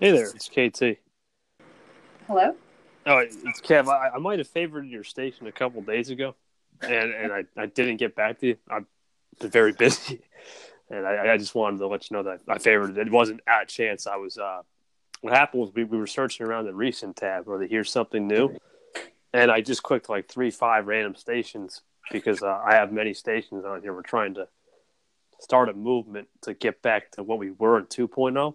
Hey there, it's KT. Hello? Oh, it's Kev. I, I might have favored your station a couple days ago, and and I, I didn't get back to you. I've been very busy, and I, I just wanted to let you know that I favored it. It wasn't at chance. I was. Uh, what happened was we, we were searching around the recent tab where they hear something new, and I just clicked like three, five random stations because uh, I have many stations on here. We're trying to start a movement to get back to what we were in 2.0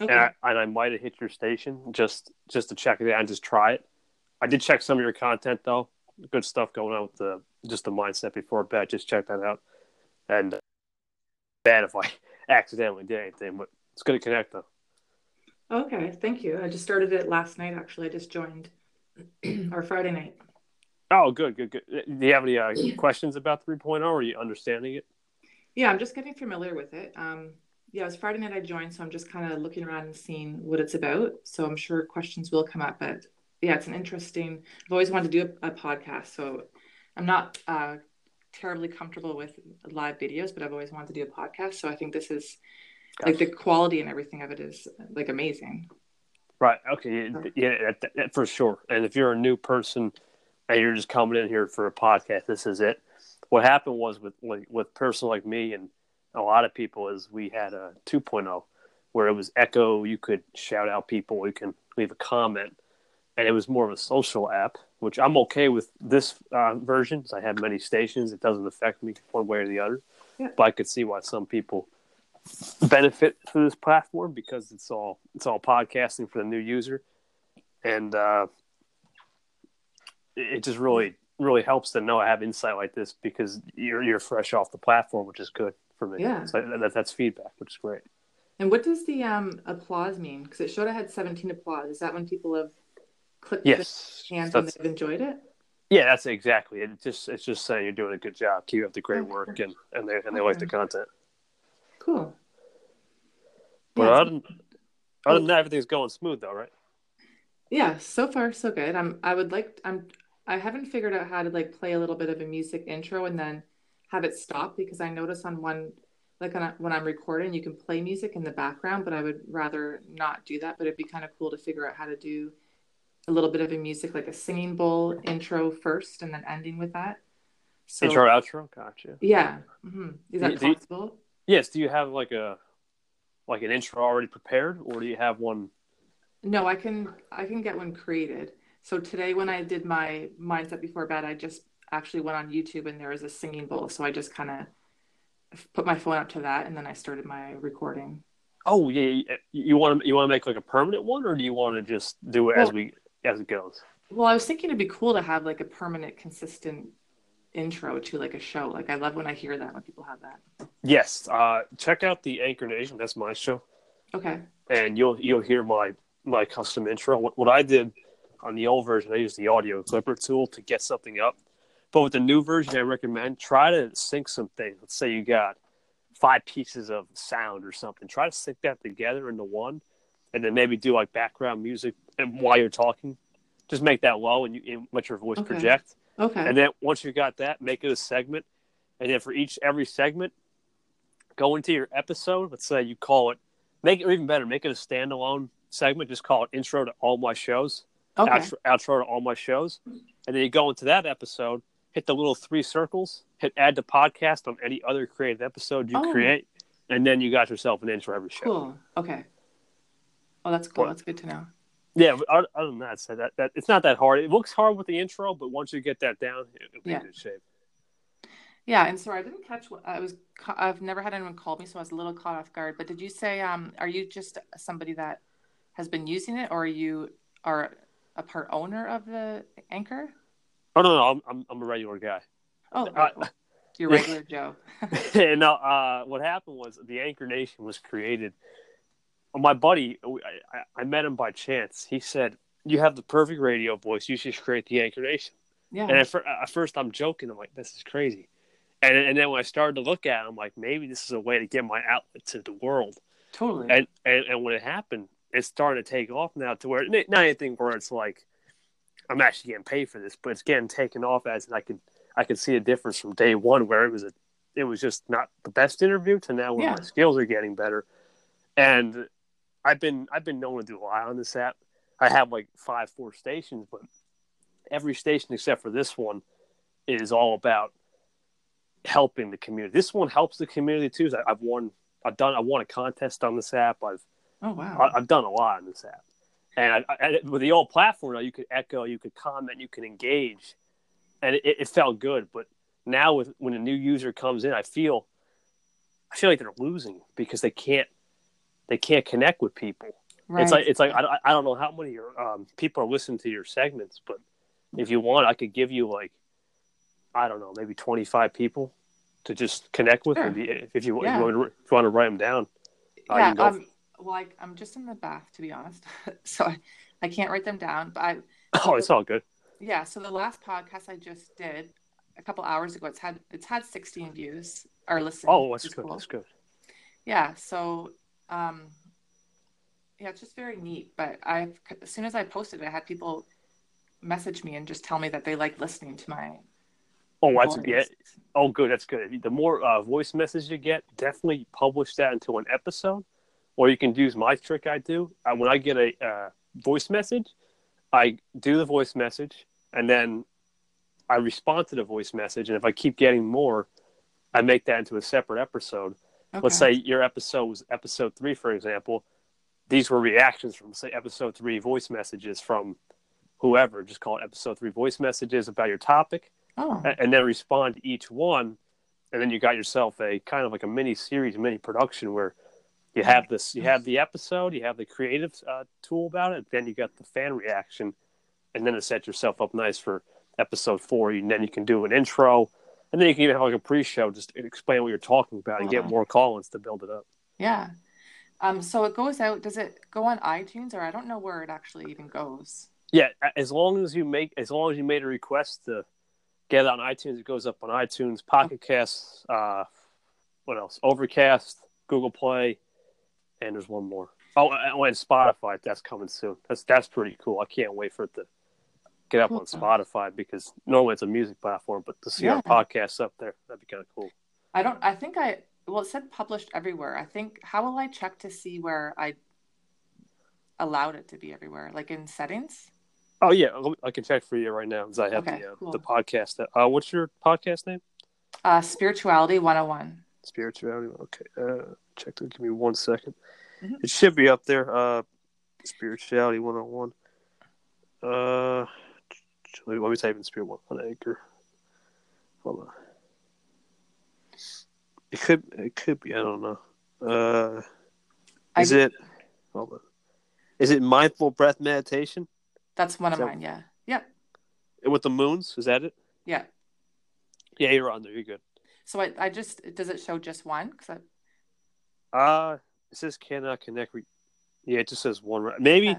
Okay. and I, and I might have hit your station just just to check it out and just try it. I did check some of your content though. Good stuff going on with the just the mindset before bed. Just check that out. And uh, bad if I accidentally did anything, but it's good to connect though. okay, thank you. I just started it last night, actually. I just joined our Friday night. Oh, good, good, good. Do you have any uh, questions about 3.0 or are you understanding it? Yeah, I'm just getting familiar with it. Um, yeah, it was Friday night I joined, so I'm just kind of looking around and seeing what it's about. So I'm sure questions will come up, but yeah, it's an interesting. I've always wanted to do a, a podcast, so I'm not uh, terribly comfortable with live videos, but I've always wanted to do a podcast. So I think this is like the quality and everything of it is like amazing. Right. Okay. Yeah, yeah that, that, for sure. And if you're a new person and you're just coming in here for a podcast, this is it. What happened was with like, with person like me and a lot of people is we had a 2.0 where it was echo. You could shout out people. You can leave a comment, and it was more of a social app, which I'm okay with this uh, version. I have many stations. It doesn't affect me one way or the other. Yeah. But I could see why some people benefit through this platform because it's all it's all podcasting for the new user, and uh, it just really really helps to know I have insight like this because you're you're fresh off the platform, which is good for me. Yeah. so that, that's feedback, which is great. And what does the um, applause mean? Because it showed I had 17 applause. Is that when people have clicked Yes, the hands and they've enjoyed it? yeah, that's exactly it. Just it's just saying you're doing a good job. Keep up the great Okay. work, and and they and they like the content. Cool. But Yeah, other than, other than that, everything's going smooth though, right? yeah, so far so good. I'm I would like I'm I haven't figured out how to like play a little bit of a music intro and then have it stop because I notice on one like on a, when I'm recording you can play music in the background, but I would rather not do that. But it'd be kind of cool to figure out how to do a little bit of a music like a singing bowl intro first and then ending with that. So Intro, outro, gotcha. yeah, hmm is that Do- do you- possible? Yes. Do you have like a like an intro already prepared, or do you have one? No, I can I can get one created. So today when I did my mindset before bed, I just actually went on YouTube and there was a singing bowl. So I just kind of put my phone up to that and then I started my recording. Oh yeah, you- want to you want to make like a permanent one, or do you want to just do it as we as it goes? Well, I was thinking it'd be cool to have like a permanent, consistent intro to like a show. Like I love when I hear that when people have that. Yes. Uh, check out the Anchor Nation. That's my show. Okay. and you'll you'll hear my my custom intro. What, what I did on the old version, I used the audio clipper tool to get something up. But with the new version, I recommend try to sync some things. Let's say you got five pieces of sound or something. Try to sync that together into one, and then maybe do like background music and while you're talking. Just make that low and you and let your voice Okay. project. Okay. And then once you got that, make it a segment. And then for each every segment, go into your episode. Let's say you call it, make it even better. Make it a standalone segment. Just call it intro to all my shows, okay. outro, outro to all my shows, and then you go into that episode. Hit the little three circles. Hit add to podcast on any other creative episode you Oh. create, and then you got yourself an intro every show. Cool. Okay. Oh, that's cool. What? That's good to know. Yeah, other than that, so that, that it's not that hard. It looks hard with the intro, but once you get that down, it, it'll be Yeah. in good shape. Yeah, and sorry, I didn't catch what I was. I've never had anyone call me, so I was a little caught off guard. But did you say, um, are you just somebody that has been using it, or are you are a part owner of the anchor? Oh no, no, I'm I'm, I'm a regular guy. Oh, Uh, oh, you're regular Joe. no, uh, what happened was the Anchor Nation was created. My buddy, I, I- I met him by chance. He said, "You have the perfect radio voice. You should create the Anchor Nation." Yeah. And at, at first, I'm joking. I'm like, "This is crazy," and and then when I started to look at, it, I'm like, maybe this is a way to get my outlet to the world. totally. And and, and when it happened, it's starting to take off now to where not anything where it's like I'm actually getting paid for this, but it's getting taken off as I can I could see a difference from day one where it was a it was just not the best interview to now where Yeah. my skills are getting better. And I've been I've been known to do a lot on this app. I have like five four stations, but every station except for this one is all about helping the community. This one helps the community too. I, have won I've done I won a contest on this app. I've oh wow I, have done a lot on this app, and I, I, with the old platform, now you could echo, you could comment, you could engage, and it, it felt good. But now with when a new user comes in, I feel I feel like they're losing because they can't they can't connect with people. Right. It's like it's like I, I don't know how many your, um, people are listening to your segments, but if you want, I could give you like I don't know, maybe twenty five people to just connect with. Sure. If, if, you, yeah. if, you, want to, if you want to write them down, uh, yeah. Um, well, I, I'm just in the bath to be honest, so I, I can't write them down. But I, oh, it's all good. Yeah. So the last podcast I just did a couple hours ago, it's had it's had 16 views or listens. Oh, that's good. Cool. That's good. Yeah. So um, yeah, it's just very neat. But I, as soon as I posted it, I had people message me and just tell me that they like listening to my. Oh, that's voice. yeah. Oh, good. That's good. The more uh, voice message you get, definitely publish that into an episode, or you can use my trick. I do uh, when I get a uh, voice message, I do the voice message, and then I respond to the voice message, and if I keep getting more, I make that into a separate episode Okay. Let's say your episode was episode three, for example. These were reactions from, say, episode three voice messages from whoever. Just call it episode three voice messages about your topic, oh. and then respond to each one. And then you got yourself a kind of like a mini series, mini production where you have this, you have the episode, you have the creative uh, tool about it, then you got the fan reaction, and then to set yourself up nice for episode four. And then you can do an intro, and then you can even have like a pre-show, just explain what you're talking about, and get uh-huh. more call-ins to build it up. Yeah. Um. So it goes out. Does it go on iTunes, or I don't know where it actually even goes? Yeah, as long as you make, as long as you made a request to get it on iTunes, it goes up on iTunes, Pocket Casts, uh, what else? Overcast, Google Play, and there's one more. Oh, and Spotify. That's coming soon. That's that's pretty cool. I can't wait for it to get up on Spotify because normally it's a music platform, but to see yeah. our podcasts up there, that'd be kind of cool. I don't. I think I. Well, it said published everywhere. I think. How will I check to see where I allowed it to be everywhere? Like in settings. Oh yeah, I can check for you right now because I have okay, the uh, cool. the podcast. Uh, what's your podcast name? Uh, Spirituality One Hundred oh One. Spirituality. Okay. Uh, check. Give me one second. Mm-hmm. It should be up there. Uh, Spirituality One Hundred oh One. Uh, let me type in Spirit One on Anchor. Hold on. It could it could be I don't know. Uh, is I, it? Hold on. Is it mindful breath meditation? That's one of mine. Yeah. Yep. With the moons, is that it? Yeah. Yeah, you're on there. You're good. So I, I just does it show just one? Cause I... Uh it says cannot connect. Re- yeah, it just says one. Maybe.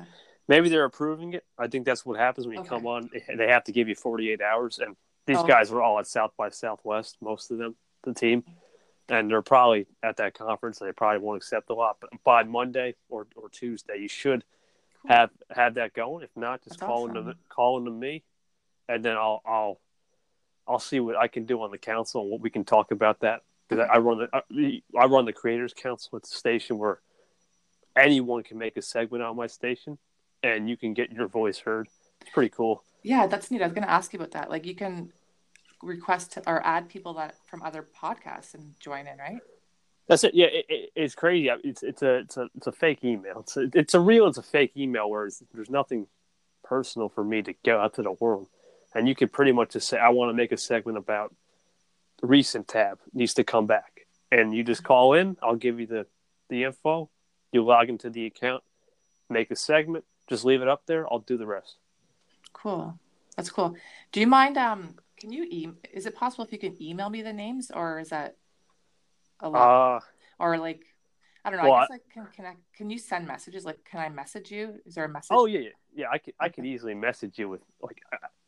Maybe they're approving it. I think that's what happens when you okay. come on. They have to give you 48 hours, and these oh. guys were all at South by Southwest, most of them, the team, and they're probably at that conference. They probably won't accept a lot, but by Monday or, or Tuesday, you should cool. have have that going. If not, just calling awesome. into call into me, and then I'll I'll I'll see what I can do on the council and what we can talk about that because I, I run the I run the creators council at the station where anyone can make a segment on my station and you can get your voice heard. It's pretty cool. Yeah, that's neat. I was going to ask you about that. Like, you can request or add people that from other podcasts and join in, right? That's it. Yeah, it, it, it's crazy. It's it's a it's a it's a fake email. It's a, it's a real. It's a fake email where there's nothing personal for me to go out to the world, and you could pretty much just say, "I want to make a segment about recent tab needs to come back," and you just call in. I'll give you the the info. You log into the account, make a segment, just leave it up there. I'll do the rest. Cool. That's cool. Do you mind? Um, can you e- Is it possible if you can email me the names, or is that a lot? Uh, or like, I don't know. Well, I guess I can connect. Can you send messages? Like, can I message you? Is there a message? Oh yeah, yeah. yeah I could. I could easily message you with like.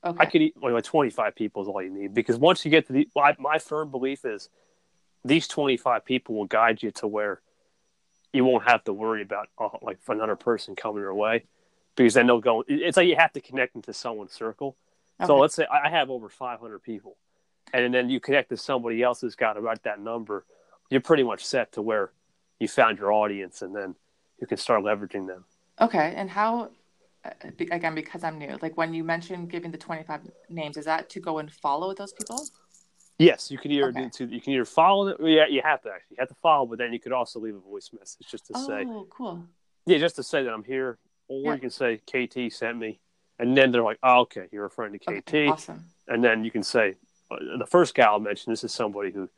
Okay. I could. Well, like twenty five people is all you need because once you get to the, my, my firm belief is, these twenty five people will guide you to where you won't have to worry about uh, like another person coming your way because then they'll go. It's like you have to connect into someone's circle. Okay. So let's say I have over 500 people, and then you connect to somebody else who's got about that number. You're pretty much set to where you found your audience, and then you can start leveraging them. Okay, and how? Again, because I'm new, like when you mentioned giving the 25 names, is that to go and follow those people? Yes, you can either Okay. do you can either follow them. Yeah, you have to actually you have to follow, but then you could also leave a voice message just to say Oh, cool. yeah, just to say that I'm here, or Yeah. you can say KT sent me, and then they're like, oh, okay, you're referring to KT, Okay, awesome. and then you can say uh, the first guy I'll mention. This is somebody who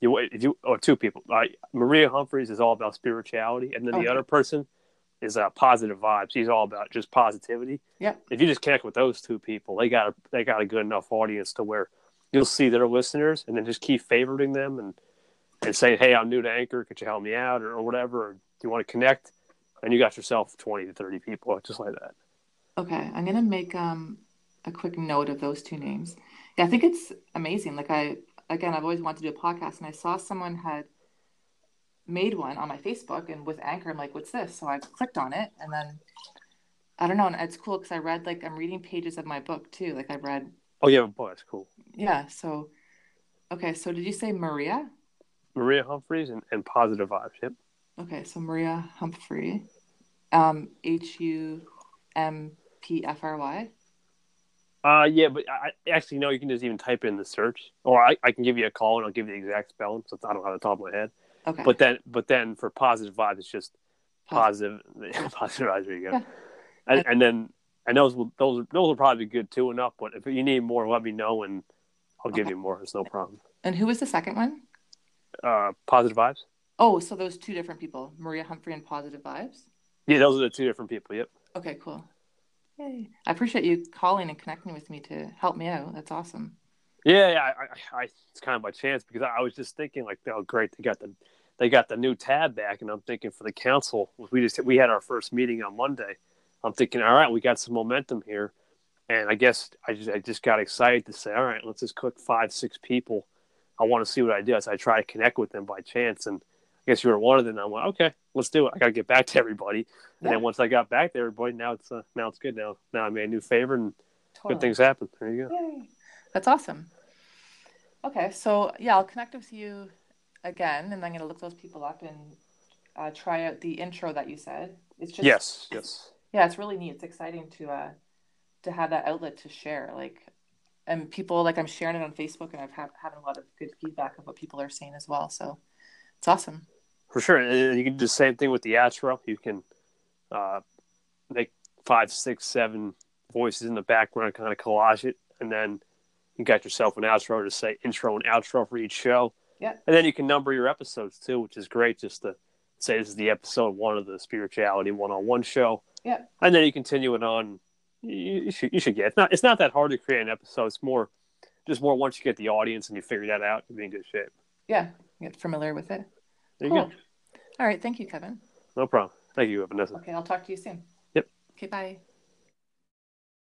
you wait if you or two people. Uh, Maria Humphreys is all about spirituality, and then the other person is uh, positive vibes. He's all about just positivity. Yeah. If you just connect with those two people, they got a they got a good enough audience to where you'll see their listeners, and then just keep favoriting them and and saying, "Hey, I'm new to Anchor. Could you help me out, or, or whatever? Or do you want to connect?" And you got yourself twenty to thirty people, just like that. Okay, I'm gonna make um a quick note of those two names. Yeah, I think it's amazing. Like I again, I've always wanted to do a podcast, and I saw someone had made one on my Facebook, and with Anchor, I'm like, "What's this?" So I clicked on it, and then I don't know, and it's cool because I read like I'm reading pages of my book too. Like I read, Oh yeah, boy, that's cool. yeah. So okay, so did you say Maria? Maria Humphreys and, and positive vibes. Yep. Okay, so Maria Humphrey, um, H U M P F R Y. Uh, yeah, but I actually no. You can just even type in the search, or I, I can give you a call and I'll give you the exact spelling, since I don't have the top of my head. Okay, But then, but then for positive vibes, it's just Positive. positive, positive vibes. There you go. Yeah. And, and then, and those will those those will probably be good too enough. But if you need more, let me know and I'll give you more. It's no problem. And who was the second one? Uh, positive vibes. Oh, so those two different people, Maria Humphrey and Positive Vibes. Yeah, those are the two different people. Yep. Okay, cool. Yay! I appreciate you calling and connecting with me to help me out. That's awesome. Yeah, yeah. I, I, I it's kind of by chance because I, I was just thinking like, oh, great, they got the they got the new tab back, and I'm thinking for the council, we just we had our first meeting on Monday. I'm thinking, all right, we got some momentum here, and I guess I just I just got excited to say, all right, let's just click five six people. I want to see what I do. So I try to connect with them by chance, and I guess you were one of them. I'm like, okay, let's do it. I got to get back to everybody, and Yeah. then once I got back to everybody, now it's uh, now it's good. Now now I made a new favor, and Totally. good things happen. There you go. Yay! That's awesome. Okay, so yeah, I'll connect with you again, and I'm gonna look those people up and uh, try out the intro that you said. It's just Yes, yes. yeah, it's really neat. It's exciting to uh to have that outlet to share. Like, and people like I'm sharing it on Facebook, and I've had having a lot of good feedback of what people are saying as well. So it's awesome. For sure, and you can do the same thing with the outro. You can uh, make five, six, seven voices in the background, kind of collage it, and then you got yourself an outro to say intro and outro for each show. Yeah. and then you can number your episodes too, which is great. Just to say this is the episode one of the spirituality one-on-one show. Yeah. and then you continue it on. You, you should you should get it's not it's not that hard to create an episode. It's more just more once you get the audience and you figure that out, you'll be in good shape. Yeah, get familiar with it. There you Cool. go. All right, thank you, Kevin. No problem. Thank you, Vanessa. Okay, I'll talk to you soon. Yep. Okay, bye.